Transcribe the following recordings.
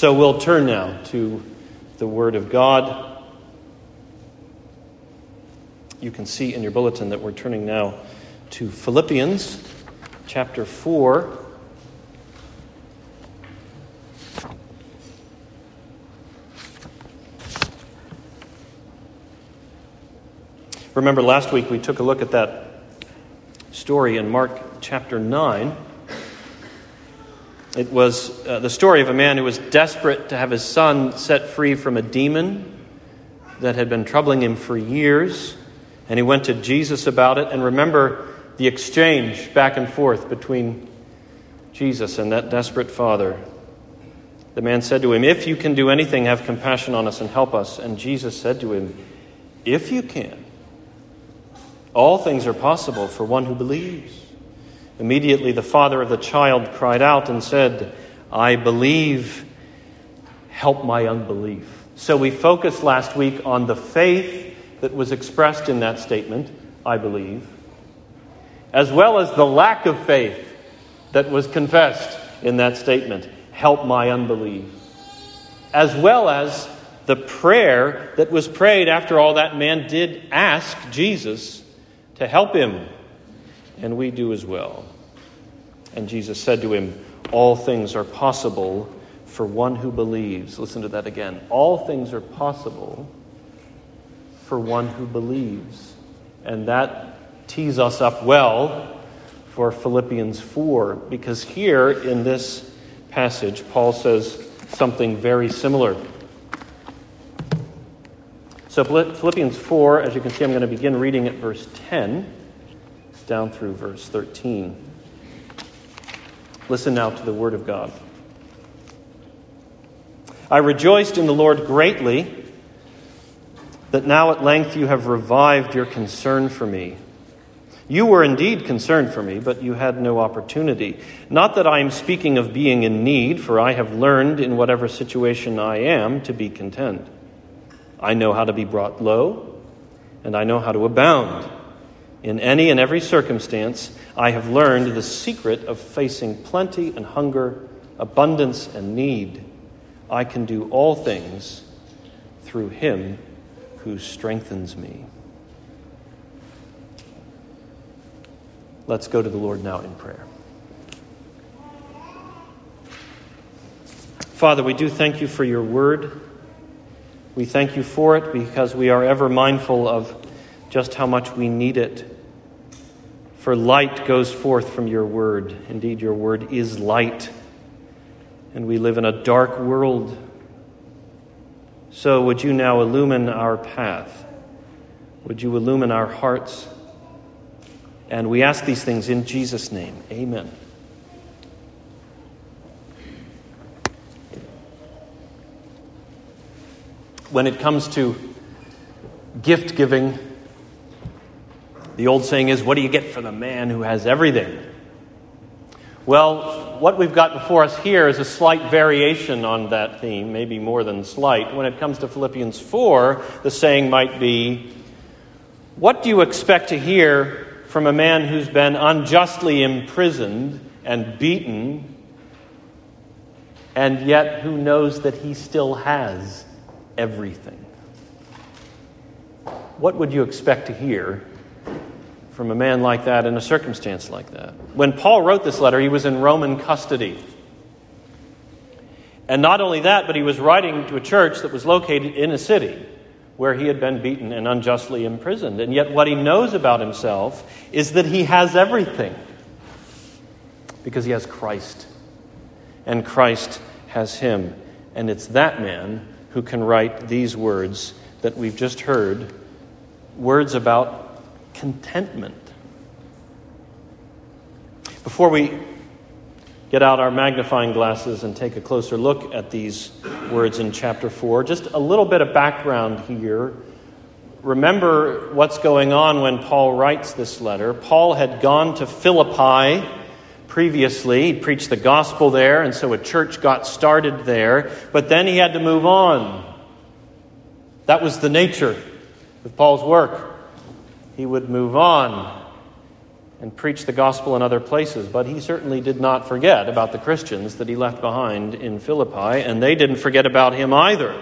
So we'll turn now to the Word of God. You can see in your bulletin that we're turning now to Philippians chapter 4. Remember, last week we took a look at that story in Mark chapter 9. It was uh, the story of a man who was desperate to have his son set free from a demon that had been troubling him for years. And he went to Jesus about it. And remember the exchange back and forth between Jesus and that desperate father. The man said to him, If you can do anything, have compassion on us and help us. And Jesus said to him, If you can, all things are possible for one who believes. Immediately, the father of the child cried out and said, I believe, help my unbelief. So we focused last week on the faith that was expressed in that statement, I believe, as well as the lack of faith that was confessed in that statement, help my unbelief, as well as the prayer that was prayed after all that man did ask Jesus to help him, and we do as well. And Jesus said to him, All things are possible for one who believes. Listen to that again. All things are possible for one who believes. And that tees us up well for Philippians 4, because here in this passage, Paul says something very similar. So, Philippians 4, as you can see, I'm going to begin reading at verse 10 down through verse 13. Listen now to the Word of God. I rejoiced in the Lord greatly that now at length you have revived your concern for me. You were indeed concerned for me, but you had no opportunity. Not that I am speaking of being in need, for I have learned in whatever situation I am to be content. I know how to be brought low, and I know how to abound. In any and every circumstance, I have learned the secret of facing plenty and hunger, abundance and need. I can do all things through him who strengthens me. Let's go to the Lord now in prayer. Father, we do thank you for your word. We thank you for it because we are ever mindful of just how much we need it. For light goes forth from your word. Indeed, your word is light. And we live in a dark world. So, would you now illumine our path? Would you illumine our hearts? And we ask these things in Jesus' name. Amen. when it comes to gift giving, the old saying is, What do you get for the man who has everything? Well, what we've got before us here is a slight variation on that theme, maybe more than slight. When it comes to Philippians 4, the saying might be, What do you expect to hear from a man who's been unjustly imprisoned and beaten, and yet who knows that he still has everything. What would you expect to hear from a man like that in a circumstance like that? When Paul wrote this letter, he was in Roman custody. And not only that, but he was writing to a church that was located in a city where he had been beaten and unjustly imprisoned. And yet, what he knows about himself is that he has everything because he has Christ. And Christ has him. And it's that man who can write these words that we've just heard words about contentment. Before we get out our magnifying glasses and take a closer look at these words in chapter 4, just a little bit of background here. Remember what's going on when Paul writes this letter. Paul had gone to Philippi previously. He preached the gospel there, and so a church got started there, but then he had to move on. That was the nature of Paul's work. He would move on. and preach the gospel in other places, but he certainly did not forget about the Christians that he left behind in Philippi, and they didn't forget about him either.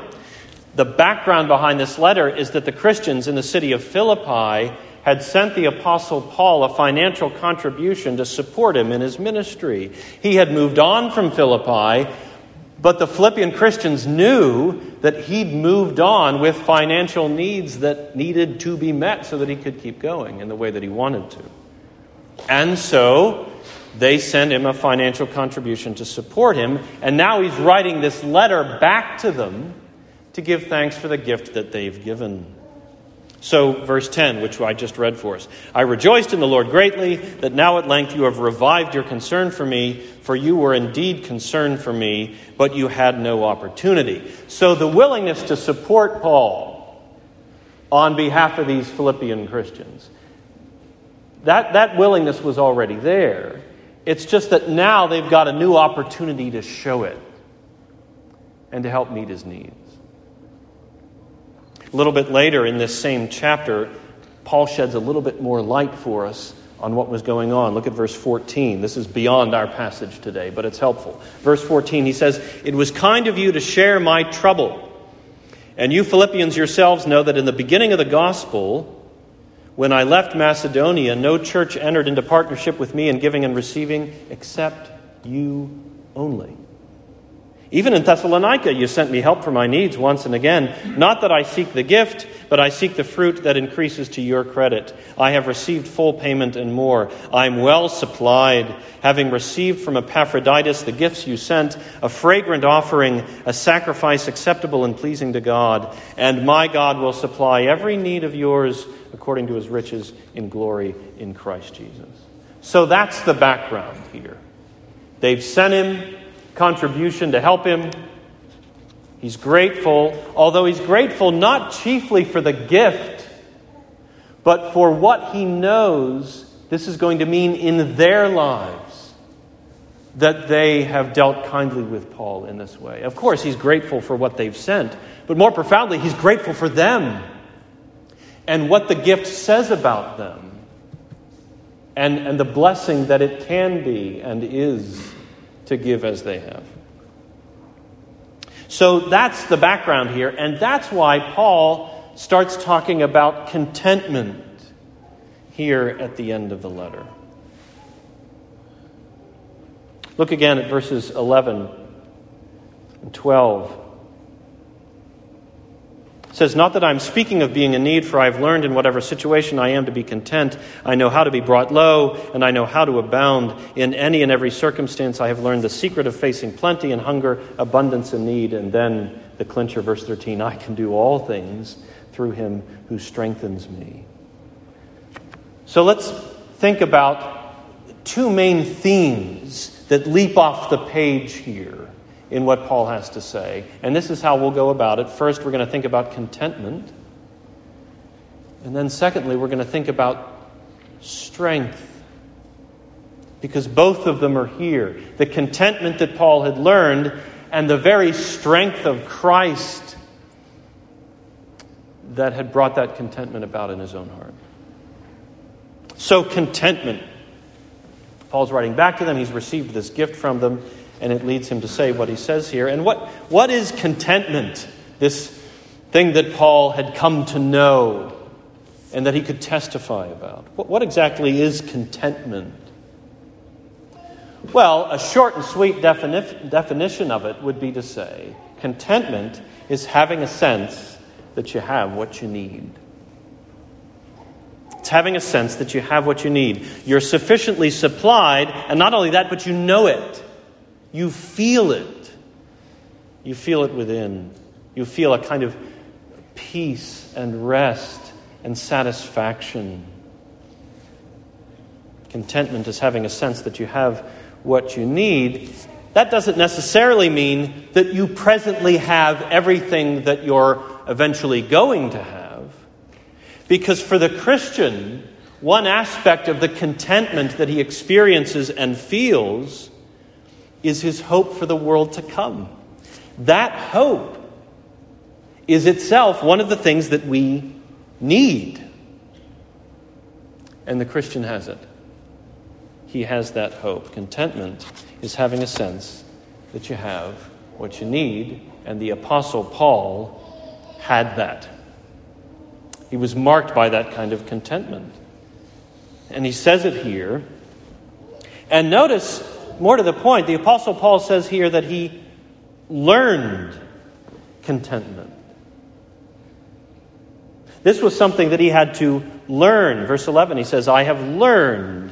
The background behind this letter is that the Christians in the city of Philippi had sent the Apostle Paul a financial contribution to support him in his ministry. He had moved on from Philippi, but the Philippian Christians knew that he'd moved on with financial needs that needed to be met so that he could keep going in the way that he wanted to. And so they sent him a financial contribution to support him, and now he's writing this letter back to them to give thanks for the gift that they've given. So, verse 10, which I just read for us I rejoiced in the Lord greatly that now at length you have revived your concern for me, for you were indeed concerned for me, but you had no opportunity. So, the willingness to support Paul on behalf of these Philippian Christians, that, that willingness was already there. It's just that now they've got a new opportunity to show it and to help meet his needs. A little bit later in this same chapter, Paul sheds a little bit more light for us on what was going on. Look at verse 14. This is beyond our passage today, but it's helpful. Verse 14, he says, It was kind of you to share my trouble. And you Philippians yourselves know that in the beginning of the gospel, when I left Macedonia, no church entered into partnership with me in giving and receiving except you only. Even in Thessalonica, you sent me help for my needs once and again. Not that I seek the gift, but I seek the fruit that increases to your credit. I have received full payment and more. I am well supplied, having received from Epaphroditus the gifts you sent, a fragrant offering, a sacrifice acceptable and pleasing to God. And my God will supply every need of yours according to his riches in glory in Christ Jesus. So that's the background here. They've sent him contribution to help him. He's grateful, although he's grateful not chiefly for the gift, but for what he knows this is going to mean in their lives that they have dealt kindly with Paul in this way. Of course, he's grateful for what they've sent, but more profoundly, he's grateful for them and what the gift says about them and, and the blessing that it can be and is to give as they have. So that's the background here, and that's why Paul starts talking about contentment here at the end of the letter. Look again at verses 11 and 12 says, Not that I'm speaking of being in need, for I've learned in whatever situation I am to be content. I know how to be brought low, and I know how to abound. In any and every circumstance, I have learned the secret of facing plenty and hunger, abundance and need. And then the clincher, verse 13 I can do all things through him who strengthens me. So let's think about two main themes that leap off the page here in what Paul has to say. And this is how we'll go about it. First, we're going to think about contentment. And then, secondly, we're going to think about strength. Because both of them are here. The contentment that Paul had learned and the very strength of Christ that had brought that contentment about in his own heart. So, contentment. Paul's writing back to them. He's received this gift from them and it leads him to say what he says here. And what, what is contentment? This thing that Paul had come to know and that he could testify about. What, what exactly is contentment? Well, a short and sweet defini- definition of it would be to say contentment is having a sense that you have what you need. It's having a sense that you have what you need. You're sufficiently supplied, and not only that, but you know it. You feel it. You feel it within. You feel a kind of peace and rest and satisfaction. Contentment is having a sense that you have what you need. That doesn't necessarily mean that you presently have everything that you're eventually going to have. Because for the Christian, one aspect of the contentment that he experiences and feels is his hope for the world to come. That hope is itself one of the things that we need. And the Christian has it. he has that hope. Contentment is having a sense that you have what you need, and the Apostle Paul had that. He was marked by that kind of contentment. And he says it here. And notice, more to the point, the Apostle Paul says here that he learned contentment. This was something that he had to learn. Verse 11, he says, I have learned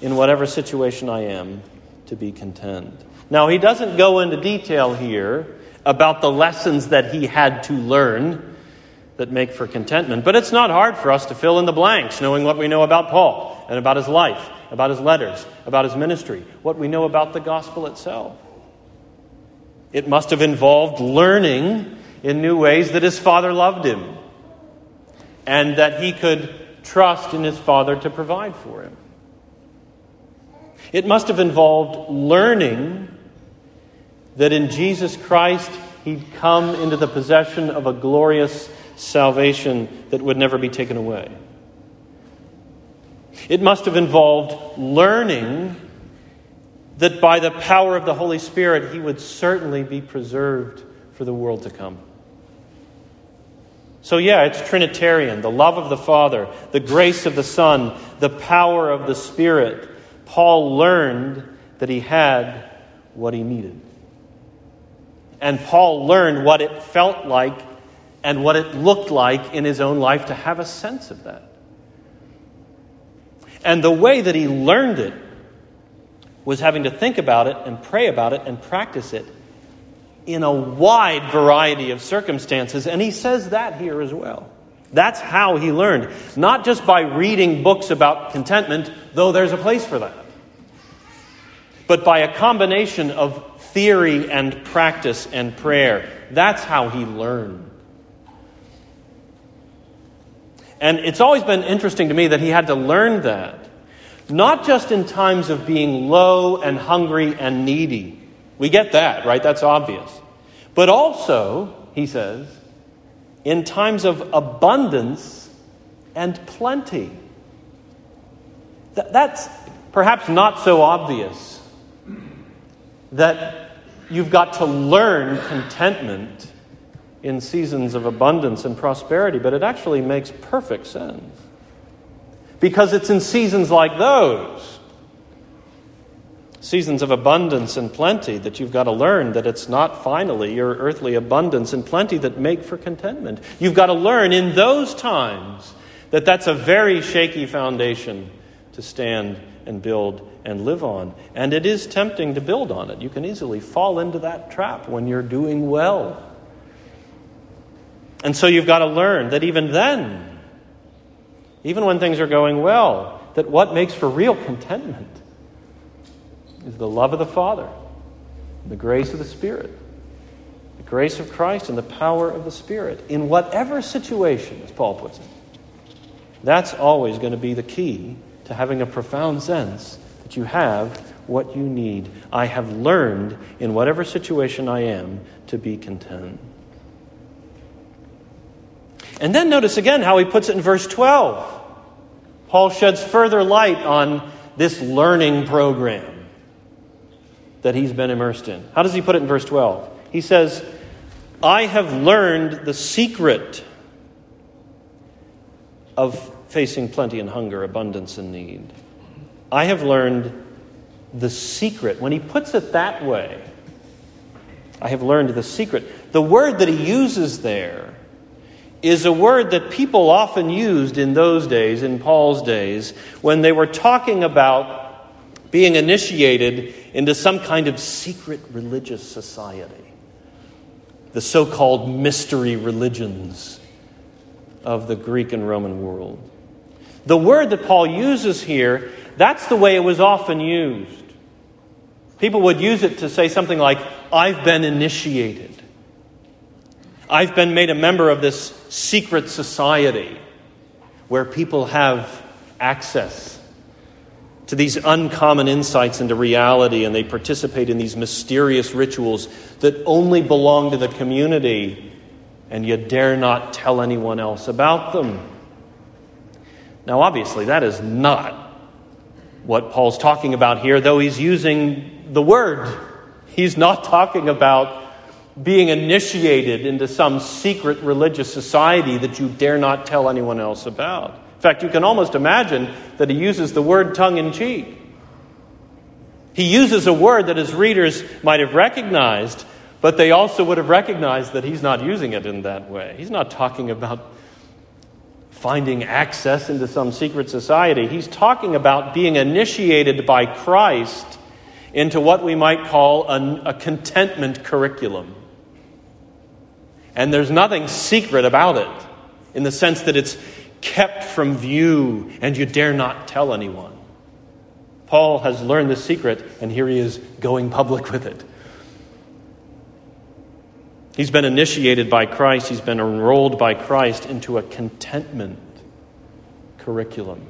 in whatever situation I am to be content. Now, he doesn't go into detail here about the lessons that he had to learn that make for contentment, but it's not hard for us to fill in the blanks, knowing what we know about Paul and about his life, about his letters, about his ministry, what we know about the gospel itself. It must have involved learning in new ways that his father loved him and that he could trust in his father to provide for him. It must have involved learning that in Jesus Christ he'd come into the possession of a glorious salvation that would never be taken away. It must have involved learning that by the power of the Holy Spirit, he would certainly be preserved for the world to come. So, yeah, it's Trinitarian the love of the Father, the grace of the Son, the power of the Spirit. Paul learned that he had what he needed. And Paul learned what it felt like and what it looked like in his own life to have a sense of that. And the way that he learned it was having to think about it and pray about it and practice it in a wide variety of circumstances. And he says that here as well. That's how he learned. Not just by reading books about contentment, though there's a place for that, but by a combination of theory and practice and prayer. That's how he learned. And it's always been interesting to me that he had to learn that not just in times of being low and hungry and needy. We get that, right? That's obvious. But also, he says, in times of abundance and plenty. Th- that's perhaps not so obvious that you've got to learn contentment in seasons of abundance and prosperity, but it actually makes perfect sense. Because it's in seasons like those, seasons of abundance and plenty, that you've got to learn that it's not finally your earthly abundance and plenty that make for contentment. You've got to learn in those times that that's a very shaky foundation to stand and build and live on. And it is tempting to build on it. You can easily fall into that trap when you're doing well. And so you've got to learn that even then, even when things are going well, that what makes for real contentment is the love of the Father, the grace of the Spirit, the grace of Christ, and the power of the Spirit in whatever situation, as Paul puts it. That's always going to be the key to having a profound sense that you have what you need. I have learned in whatever situation I am to be content. And then notice again how he puts it in verse 12. Paul sheds further light on this learning program that he's been immersed in. How does he put it in verse 12? He says, I have learned the secret of facing plenty and hunger, abundance and need. I have learned the secret. When he puts it that way, I have learned the secret. The word that he uses there is a word that people often used in those days, in Paul's days, when they were talking about being initiated into some kind of secret religious society. The so called mystery religions of the Greek and Roman world. The word that Paul uses here, that's the way it was often used. People would use it to say something like, I've been initiated. I've been made a member of this secret society where people have access to these uncommon insights into reality and they participate in these mysterious rituals that only belong to the community and you dare not tell anyone else about them. Now, obviously, that is not what Paul's talking about here, though he's using the word. He's not talking about being initiated into some secret religious society that you dare not tell anyone else about. In fact, you can almost imagine that he uses the word tongue in cheek. He uses a word that his readers might have recognized, but they also would have recognized that he's not using it in that way. He's not talking about finding access into some secret society. He's talking about being initiated by Christ into what we might call a, a contentment curriculum. And there's nothing secret about it in the sense that it's kept from view and you dare not tell anyone. Paul has learned the secret, and here he is going public with it. He's been initiated by Christ, he's been enrolled by Christ into a contentment curriculum.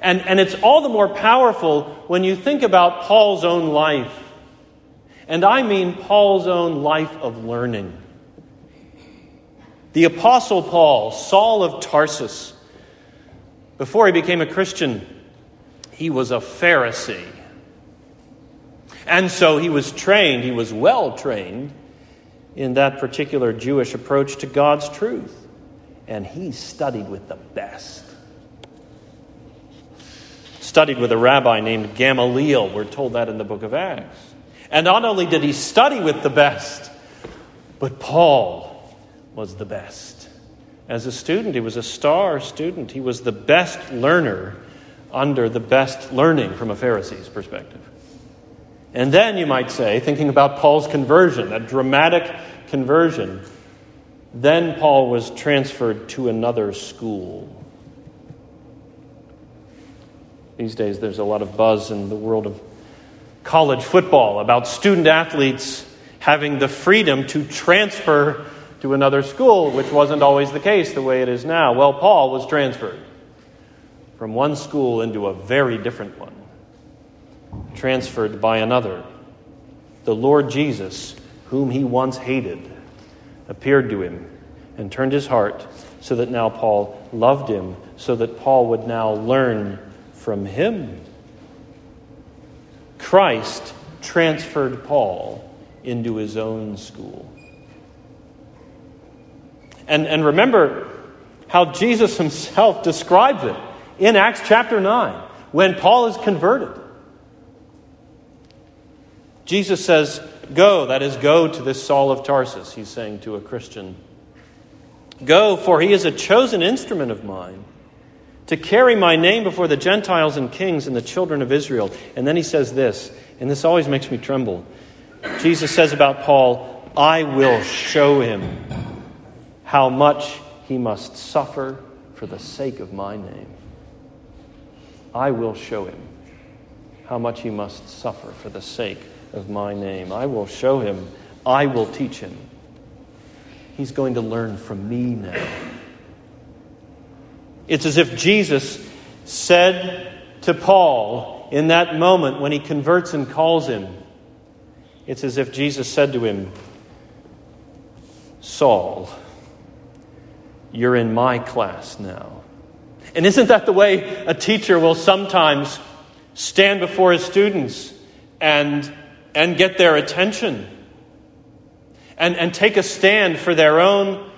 And, and it's all the more powerful when you think about Paul's own life. And I mean Paul's own life of learning. The Apostle Paul, Saul of Tarsus, before he became a Christian, he was a Pharisee. And so he was trained, he was well trained in that particular Jewish approach to God's truth. And he studied with the best. Studied with a rabbi named Gamaliel. We're told that in the book of Acts. And not only did he study with the best, but Paul was the best. As a student, he was a star student. He was the best learner under the best learning from a Pharisee's perspective. And then you might say, thinking about Paul's conversion, that dramatic conversion, then Paul was transferred to another school. These days, there's a lot of buzz in the world of college football about student athletes having the freedom to transfer to another school, which wasn't always the case the way it is now. Well, Paul was transferred from one school into a very different one transferred by another. The Lord Jesus, whom he once hated, appeared to him and turned his heart so that now Paul loved him, so that Paul would now learn from him. Christ transferred Paul into his own school. And, and remember how Jesus himself describes it in Acts chapter 9 when Paul is converted. Jesus says, Go, that is, go to this Saul of Tarsus, he's saying to a Christian. Go, for he is a chosen instrument of mine to carry my name before the Gentiles and kings and the children of Israel. And then he says this, and this always makes me tremble. Jesus says about Paul, I will show him how much he must suffer for the sake of my name. I will show him how much he must suffer for the sake of my name. I will show him, I will teach him. He's going to learn from me now. It's as if Jesus said to Paul in that moment when he converts and calls him, it's as if Jesus said to him, Saul, you're in my class now. And isn't that the way a teacher will sometimes stand before his students and and get their attention and, and take a stand for their own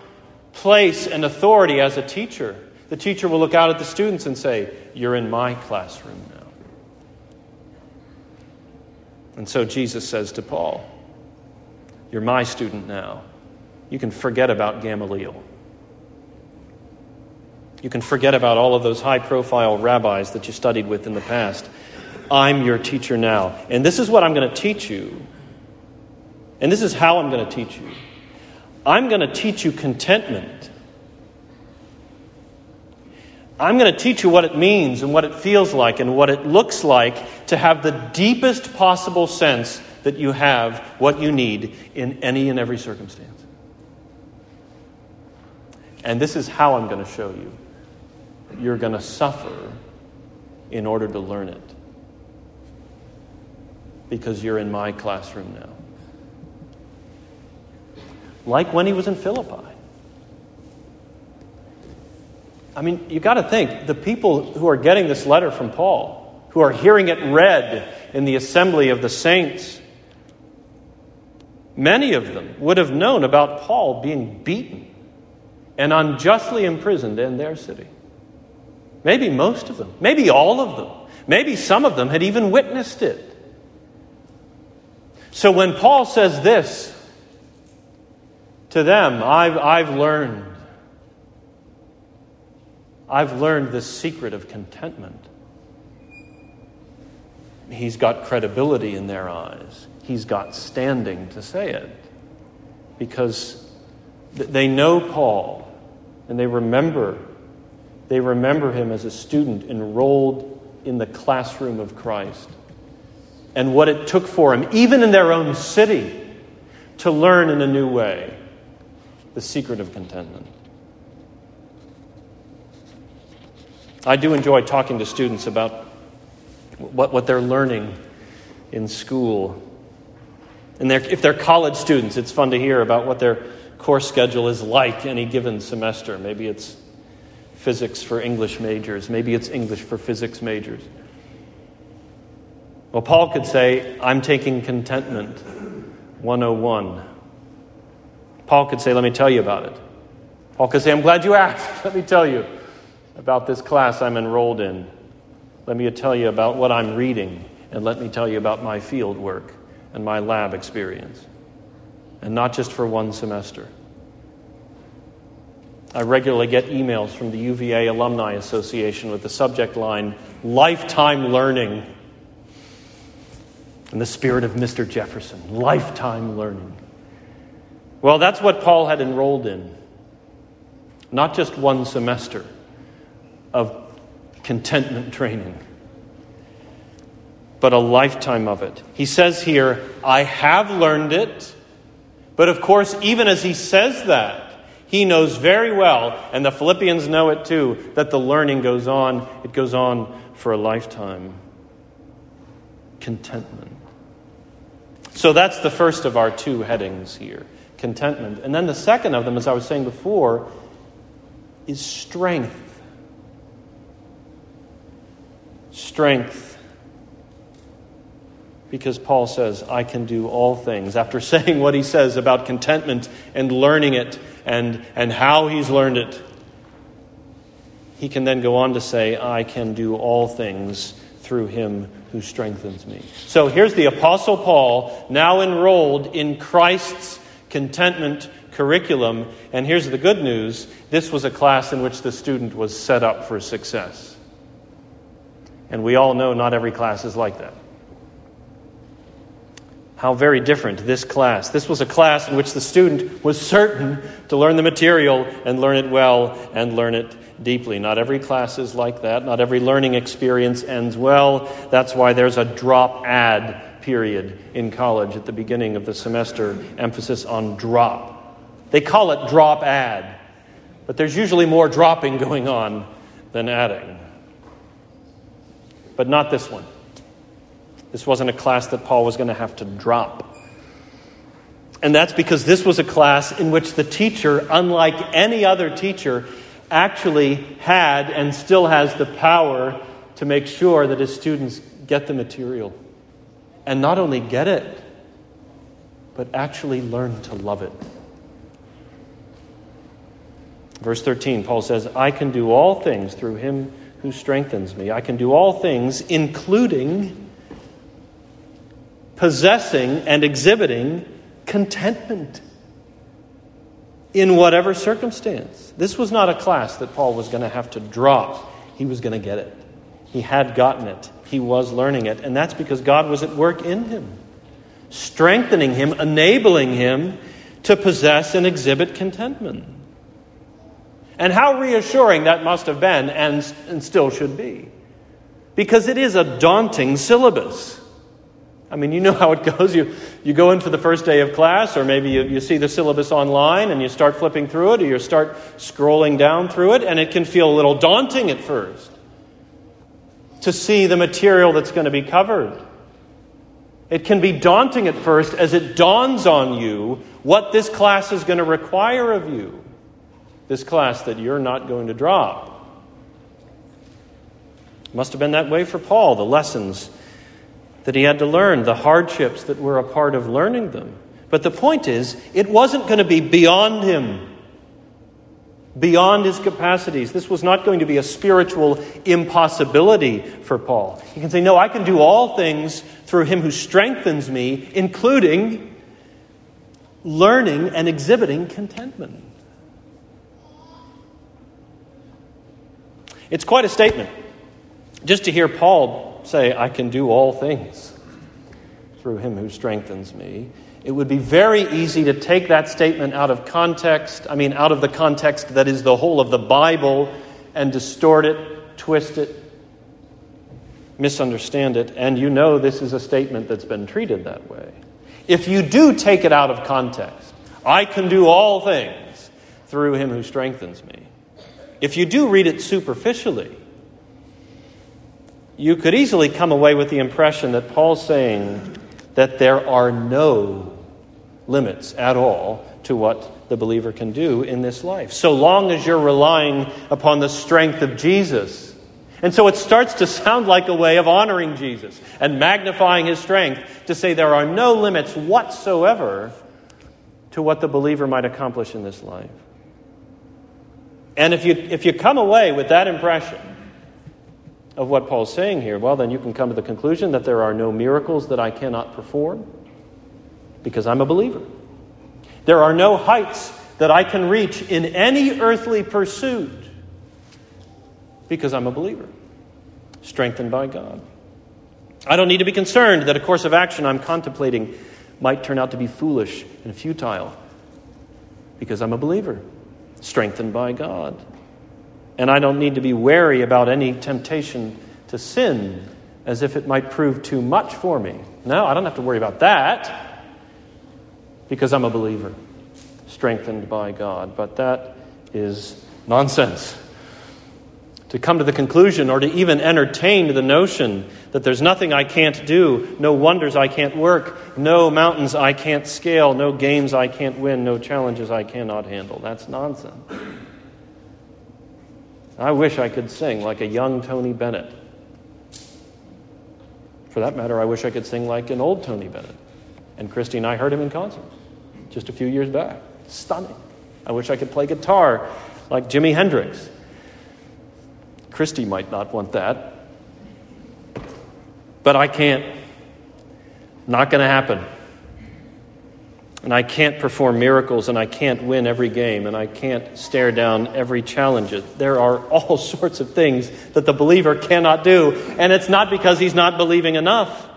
place and authority as a teacher. The teacher will look out at the students and say, You're in my classroom now. And so Jesus says to Paul, You're my student now. You can forget about Gamaliel. You can forget about all of those high profile rabbis that you studied with in the past. I'm your teacher now. And this is what I'm going to teach you. And this is how I'm going to teach you. I'm going to teach you contentment. I'm going to teach you what it means and what it feels like and what it looks like to have the deepest possible sense that you have what you need in any and every circumstance. And this is how I'm going to show you. You're going to suffer in order to learn it because you're in my classroom now. Like when he was in Philippi. I mean, you've got to think the people who are getting this letter from Paul, who are hearing it read in the assembly of the saints, many of them would have known about Paul being beaten and unjustly imprisoned in their city. Maybe most of them, maybe all of them, maybe some of them had even witnessed it. So when Paul says this to them, I've, I've learned, I've learned the secret of contentment. He's got credibility in their eyes. He's got standing to say it because they know Paul and they remember they remember him as a student enrolled in the classroom of Christ and what it took for him, even in their own city, to learn in a new way the secret of contentment. I do enjoy talking to students about what, what they're learning in school. And they're, if they're college students, it's fun to hear about what their course schedule is like any given semester. Maybe it's physics for English majors. Maybe it's English for physics majors. Well, Paul could say, I'm taking contentment 101. Paul could say, Let me tell you about it. Paul could say, I'm glad you asked. Let me tell you about this class I'm enrolled in. Let me tell you about what I'm reading, and let me tell you about my field work and my lab experience. And not just for one semester. I regularly get emails from the UVA Alumni Association with the subject line Lifetime Learning. In the spirit of Mr. Jefferson, lifetime learning. Well, that's what Paul had enrolled in. Not just one semester of contentment training, but a lifetime of it. He says here, I have learned it. But of course, even as he says that, he knows very well, and the Philippians know it too, that the learning goes on. It goes on for a lifetime. Contentment. So that's the first of our two headings here contentment. And then the second of them, as I was saying before, is strength. Strength because Paul says, I can do all things. After saying what he says about contentment and learning it and, and how he's learned it, he can then go on to say, I can do all things through him who strengthens me. So here's the Apostle Paul, now enrolled in Christ's contentment curriculum. And here's the good news this was a class in which the student was set up for success. And we all know not every class is like that. How very different this class. This was a class in which the student was certain to learn the material and learn it well and learn it deeply. Not every class is like that. Not every learning experience ends well. That's why there's a drop add period in college at the beginning of the semester, emphasis on drop. They call it drop add, but there's usually more dropping going on than adding. But not this one. This wasn't a class that Paul was going to have to drop. And that's because this was a class in which the teacher, unlike any other teacher, actually had and still has the power to make sure that his students get the material. And not only get it, but actually learn to love it. Verse 13, Paul says, I can do all things through him who strengthens me. I can do all things, including possessing and exhibiting contentment in whatever circumstance. This was not a class that Paul was going to have to drop, he was going to get it. He had gotten it, he was learning it, and that's because God was at work in him, strengthening him, enabling him to possess and exhibit contentment. And how reassuring that must have been and, and still should be. Because it is a daunting syllabus. I mean, you know how it goes. You, you go in for the first day of class, or maybe you, you see the syllabus online and you start flipping through it, or you start scrolling down through it, and it can feel a little daunting at first to see the material that's going to be covered. It can be daunting at first as it dawns on you what this class is going to require of you. This class that you're not going to drop. Must have been that way for Paul, the lessons that he had to learn, the hardships that were a part of learning them. But the point is, it wasn't going to be beyond him, beyond his capacities. This was not going to be a spiritual impossibility for Paul. He can say, No, I can do all things through him who strengthens me, including learning and exhibiting contentment. It's quite a statement just to hear Paul say, I can do all things through him who strengthens me. It would be very easy to take that statement out of context, I mean, out of the context that is the whole of the Bible, and distort it, twist it, misunderstand it. And you know this is a statement that's been treated that way. If you do take it out of context, I can do all things through him who strengthens me. If you do read it superficially, you could easily come away with the impression that Paul's saying that there are no limits at all to what the believer can do in this life, so long as you're relying upon the strength of Jesus. And so it starts to sound like a way of honoring Jesus and magnifying his strength to say there are no limits whatsoever to what the believer might accomplish in this life. And if you, if you come away with that impression, of what Paul's saying here, well, then you can come to the conclusion that there are no miracles that I cannot perform because I'm a believer. There are no heights that I can reach in any earthly pursuit because I'm a believer, strengthened by God. I don't need to be concerned that a course of action I'm contemplating might turn out to be foolish and futile because I'm a believer, strengthened by God. And I don't need to be wary about any temptation to sin as if it might prove too much for me. No, I don't have to worry about that because I'm a believer, strengthened by God. But that is nonsense. To come to the conclusion or to even entertain the notion that there's nothing I can't do, no wonders I can't work, no mountains I can't scale, no games I can't win, no challenges I cannot handle. That's nonsense. I wish I could sing like a young Tony Bennett. For that matter, I wish I could sing like an old Tony Bennett. And Christy and I heard him in concert just a few years back. Stunning. I wish I could play guitar like Jimi Hendrix. Christy might not want that. But I can't. Not going to happen and I can't perform miracles, and I can't win every game, and I can't stare down every challenge. There are all sorts of things that the believer cannot do, and it's not because he's not believing enough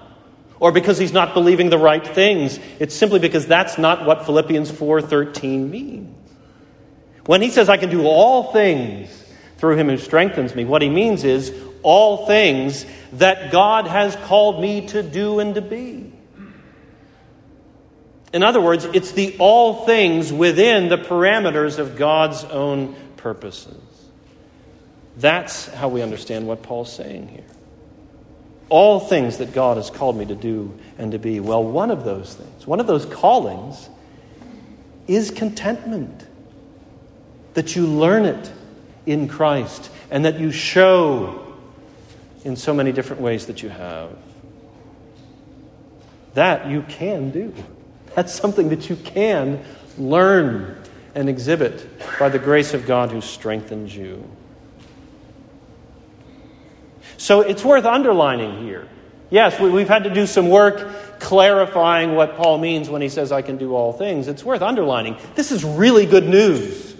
or because he's not believing the right things. It's simply because that's not what Philippians 4:13 means. When he says I can do all things through him who strengthens me, what he means is all things that God has called me to do and to be. In other words, it's the all things within the parameters of God's own purposes. That's how we understand what Paul's saying here. All things that God has called me to do and to be. Well, one of those things, one of those callings, is contentment. That you learn it in Christ and that you show in so many different ways that you have. That you can do. That's something that you can learn and exhibit by the grace of God who strengthens you. So it's worth underlining here. Yes, we, have had to do some work clarifying what Paul means when he says, I can do all things. It's worth underlining. This is really good news.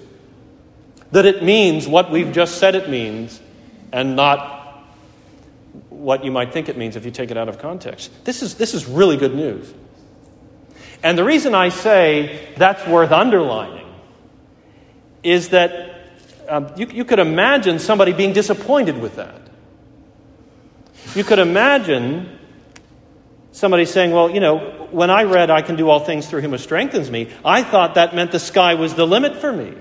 That it means what we've just said it means and not what you might think it means if you take it out of context. This is, this is really good news. And the reason I say that's worth underlining is that um, you, you could imagine somebody being disappointed with that. You could imagine somebody saying, Well, you know, when I read, I can do all things through him who strengthens me, I thought that meant the sky was the limit for me.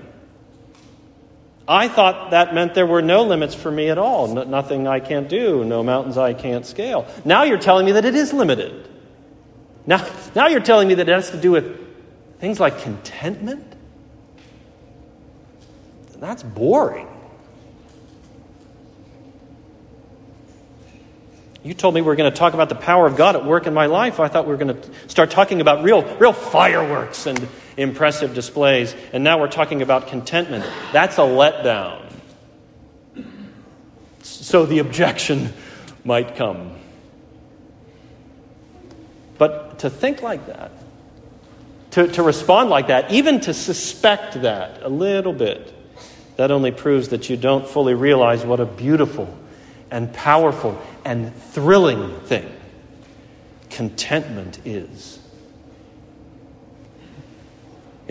I thought that meant there were no limits for me at all. No, nothing I can't do, no mountains I can't scale. Now you're telling me that it is limited. Now, now you're telling me that it has to do with things like contentment? That's boring. You told me we were going to talk about the power of God at work in my life. I thought we were going to start talking about real, real fireworks and impressive displays. And now we're talking about contentment. That's a letdown. So the objection might come. But to think like that, to, to respond like that, even to suspect that a little bit, that only proves that you don't fully realize what a beautiful and powerful and thrilling thing contentment is.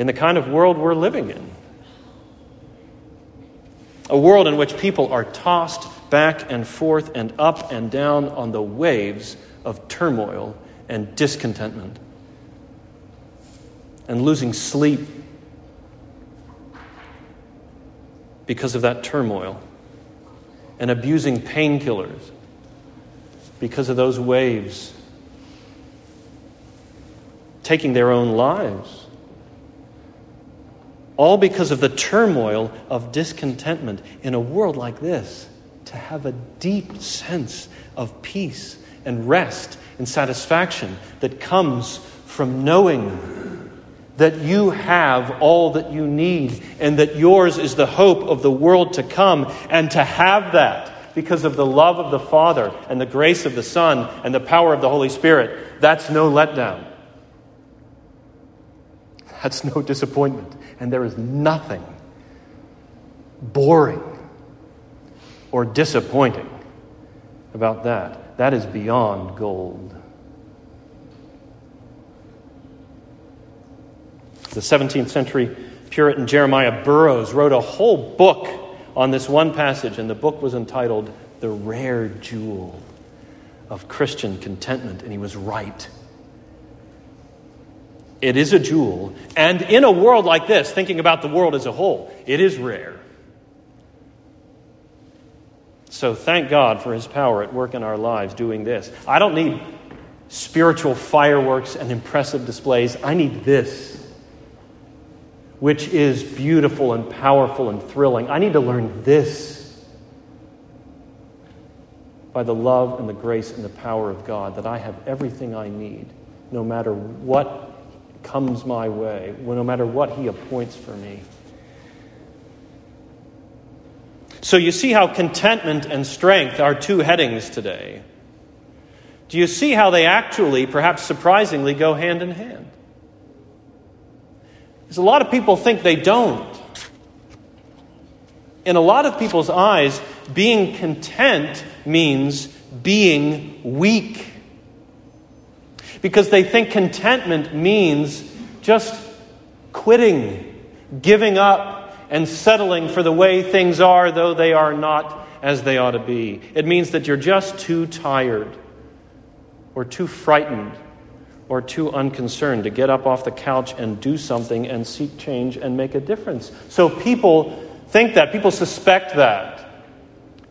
In the kind of world we're living in, a world in which people are tossed back and forth and up and down on the waves of turmoil and discontentment and losing sleep because of that turmoil and abusing painkillers because of those waves, taking their own lives. All because of the turmoil of discontentment in a world like this, to have a deep sense of peace and rest and satisfaction that comes from knowing that you have all that you need and that yours is the hope of the world to come, and to have that because of the love of the Father and the grace of the Son and the power of the Holy Spirit, that's no letdown. That's no disappointment. And there is nothing boring or disappointing about that. That is beyond gold. The 17th century Puritan Jeremiah Burroughs wrote a whole book on this one passage, and the book was entitled The Rare Jewel of Christian Contentment, and he was right. It is a jewel, and in a world like this, thinking about the world as a whole, it is rare. So thank God for his power at work in our lives doing this. I don't need spiritual fireworks and impressive displays, I need this which is beautiful and powerful and thrilling. I need to learn this by the love and the grace and the power of God, that I have everything I need, no matter what comes my way, no matter what He appoints for me. So you see how contentment and strength are two headings today. Do you see how they actually, perhaps surprisingly, go hand in hand? Because a lot of people think they don't. In a lot of people's eyes, being content means being weak. Because they think contentment means just quitting, giving up, and settling for the way things are, though they are not as they ought to be. It means that you're just too tired or too frightened or too unconcerned to get up off the couch and do something and seek change and make a difference. So people think that, people suspect that,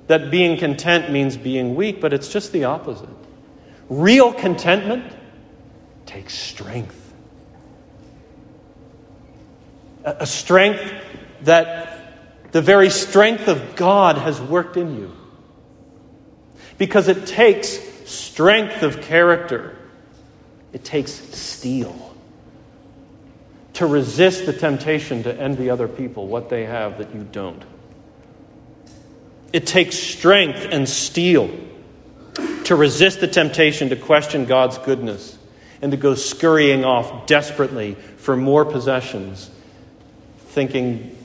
that being content means being weak, but it's just the opposite. Real contentment takes strength. A strength that the very strength of God has worked in you. Because it takes strength of character it takes steel to resist the temptation to envy other people what they have that you don't. It takes strength and steel to resist the temptation to question God's goodness and to go scurrying off desperately for more possessions, thinking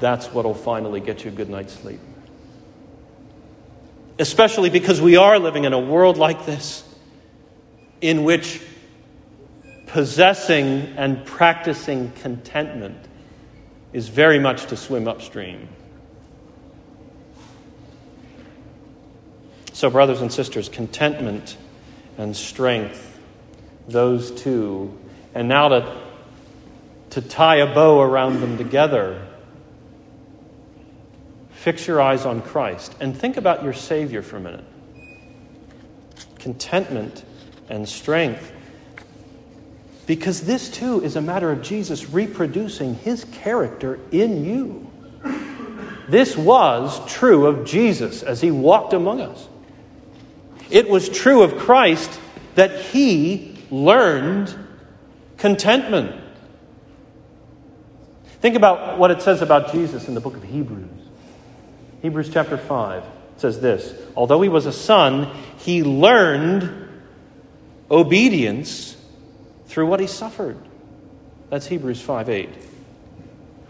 that's what will finally get you a good night's sleep. Especially because we are living in a world like this in which possessing and practicing contentment is very much to swim upstream. So, brothers and sisters, contentment and strength, those two, and now to, to tie a bow around them together, fix your eyes on Christ and think about your Savior for a minute. Contentment and strength because this too is a matter of Jesus reproducing his character in you. This was true of Jesus as he walked among us. It was true of Christ that he learned contentment. Think about what it says about Jesus in the book of Hebrews. Hebrews chapter 5 says this Although he was a son, he learned obedience through what he suffered. That's Hebrews 5 8.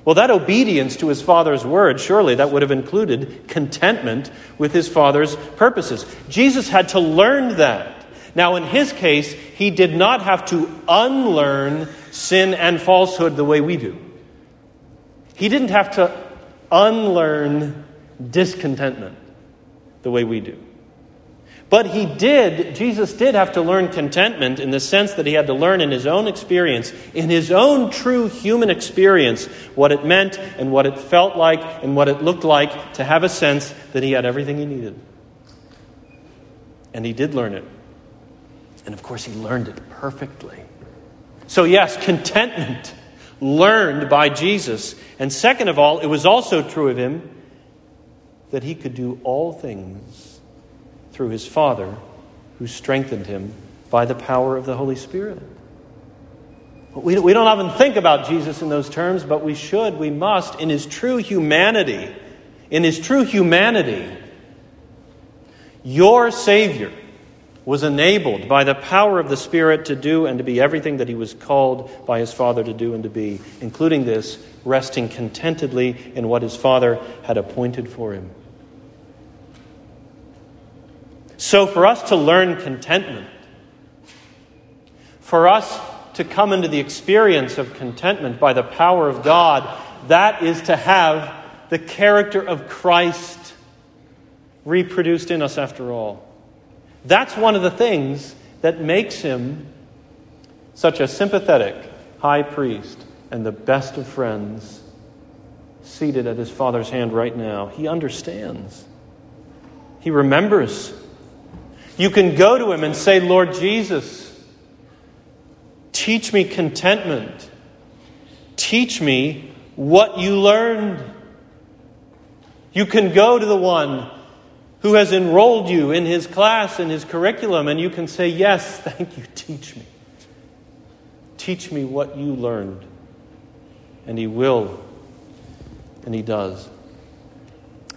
Well, that obedience to his father's word, surely that would have included contentment with his father's purposes. Jesus had to learn that. Now, in his case, he did not have to unlearn sin and falsehood the way we do. He didn't have to unlearn discontentment the way we do. But he did, Jesus did have to learn contentment in the sense that he had to learn in his own experience, in his own true human experience, what it meant and what it felt like and what it looked like to have a sense that he had everything he needed. And he did learn it. And of course, he learned it perfectly. So, yes, contentment learned by Jesus. And second of all, it was also true of him that he could do all things through his Father who strengthened him by the power of the Holy Spirit. We, we don't often think about Jesus in those terms, but we should, we must, in his true humanity. In his true humanity, your Savior was enabled by the power of the Spirit to do and to be everything that he was called by his Father to do and to be, including this, resting contentedly in what his Father had appointed for him. So, for us to learn contentment, for us to come into the experience of contentment by the power of God, that is to have the character of Christ reproduced in us after all. That's one of the things that makes him such a sympathetic high priest and the best of friends seated at his father's hand right now. He understands, he remembers. You can go to him and say, Lord Jesus, teach me contentment. Teach me what you learned. You can go to the one who has enrolled you in his class, in his curriculum, and you can say, Yes, thank you, teach me. Teach me what you learned. And he will, and he does.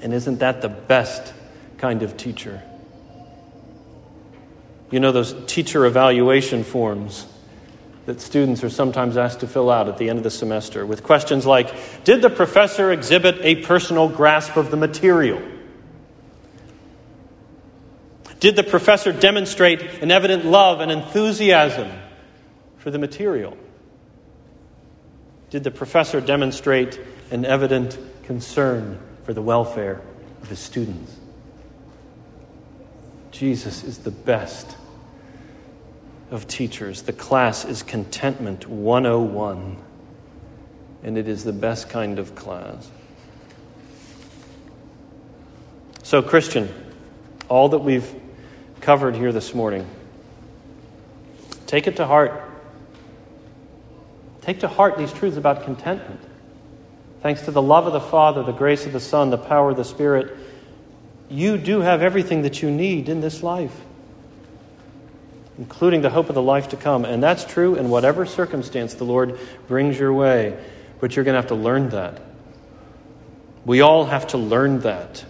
And isn't that the best kind of teacher? You know those teacher evaluation forms that students are sometimes asked to fill out at the end of the semester with questions like Did the professor exhibit a personal grasp of the material? Did the professor demonstrate an evident love and enthusiasm for the material? Did the professor demonstrate an evident concern for the welfare of his students? Jesus is the best of teachers. The class is Contentment 101, and it is the best kind of class. So, Christian, all that we've covered here this morning. Take it to heart. Take to heart these truths about contentment. Thanks to the love of the Father, the grace of the Son, the power of the Spirit, you do have everything that you need in this life, including the hope of the life to come. And that's true in whatever circumstance the Lord brings your way. But you're going to have to learn that. We all have to learn that.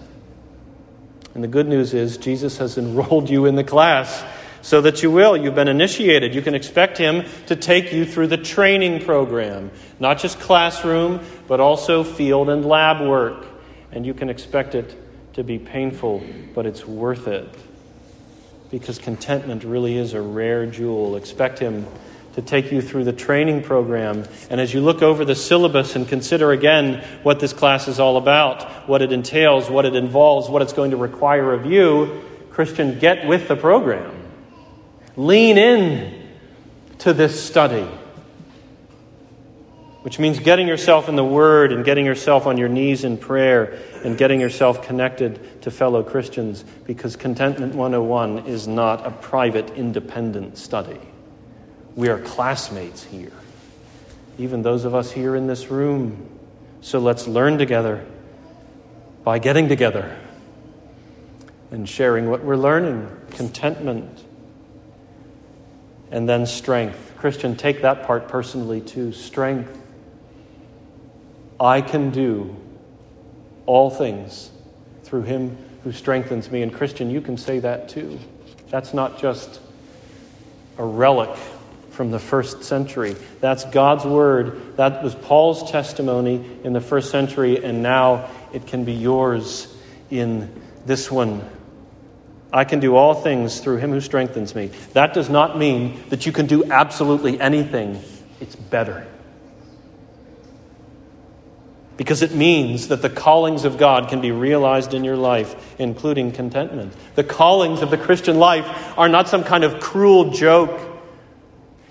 And the good news is, Jesus has enrolled you in the class so that you will. You've been initiated. You can expect Him to take you through the training program, not just classroom, but also field and lab work. And you can expect it to be painful, but it's worth it. Because contentment really is a rare jewel. Expect Him to take you through the training program. And as you look over the syllabus and consider again what this class is all about, what it entails, what it involves, what it's going to require of you, Christian, get with the program. Lean in to this study, which means getting yourself in the Word and getting yourself on your knees in prayer and getting yourself connected to fellow Christians because Contentment 101 is not a private, independent study. We are classmates here, even those of us here in this room. So let's learn together by getting together and sharing what we're learning, contentment, and then strength. Christian, take that part personally too. Strength. I can do all things through him who strengthens me. And Christian, you can say that too. That's not just a relic from the first century. That's God's word. That was Paul's testimony in the first century, and now it can be yours in this one. I can do all things through him who strengthens me. That does not mean that you can do absolutely anything, it's better. Because it means that the callings of God can be realized in your life, including contentment. The callings of the Christian life are not some kind of cruel joke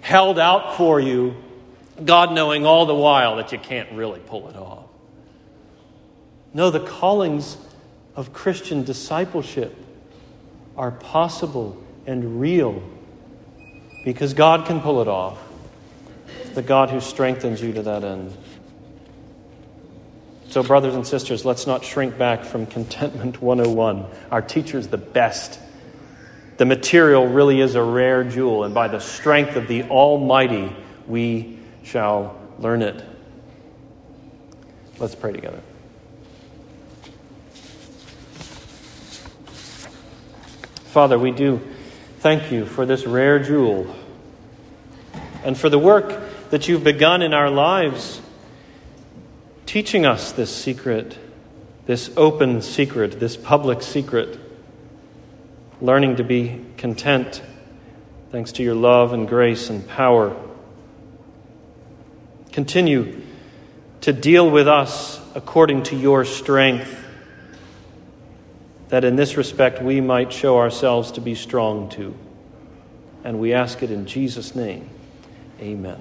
held out for you, God knowing all the while that you can't really pull it off. No, the callings of Christian discipleship are possible and real because God can pull it off. The God who strengthens you to that end. So, brothers and sisters, let's not shrink back from Contentment 101. Our teacher's the best. The material really is a rare jewel, and by the strength of the Almighty, we shall learn it. Let's pray together. Father, we do thank you for this rare jewel and for the work that you've begun in our lives, teaching us this secret, this open secret, this public secret, learning to be content thanks to your love and grace and power. Continue to deal with us according to your strength that in this respect we might show ourselves to be strong too. And we ask it in Jesus' name. Amen.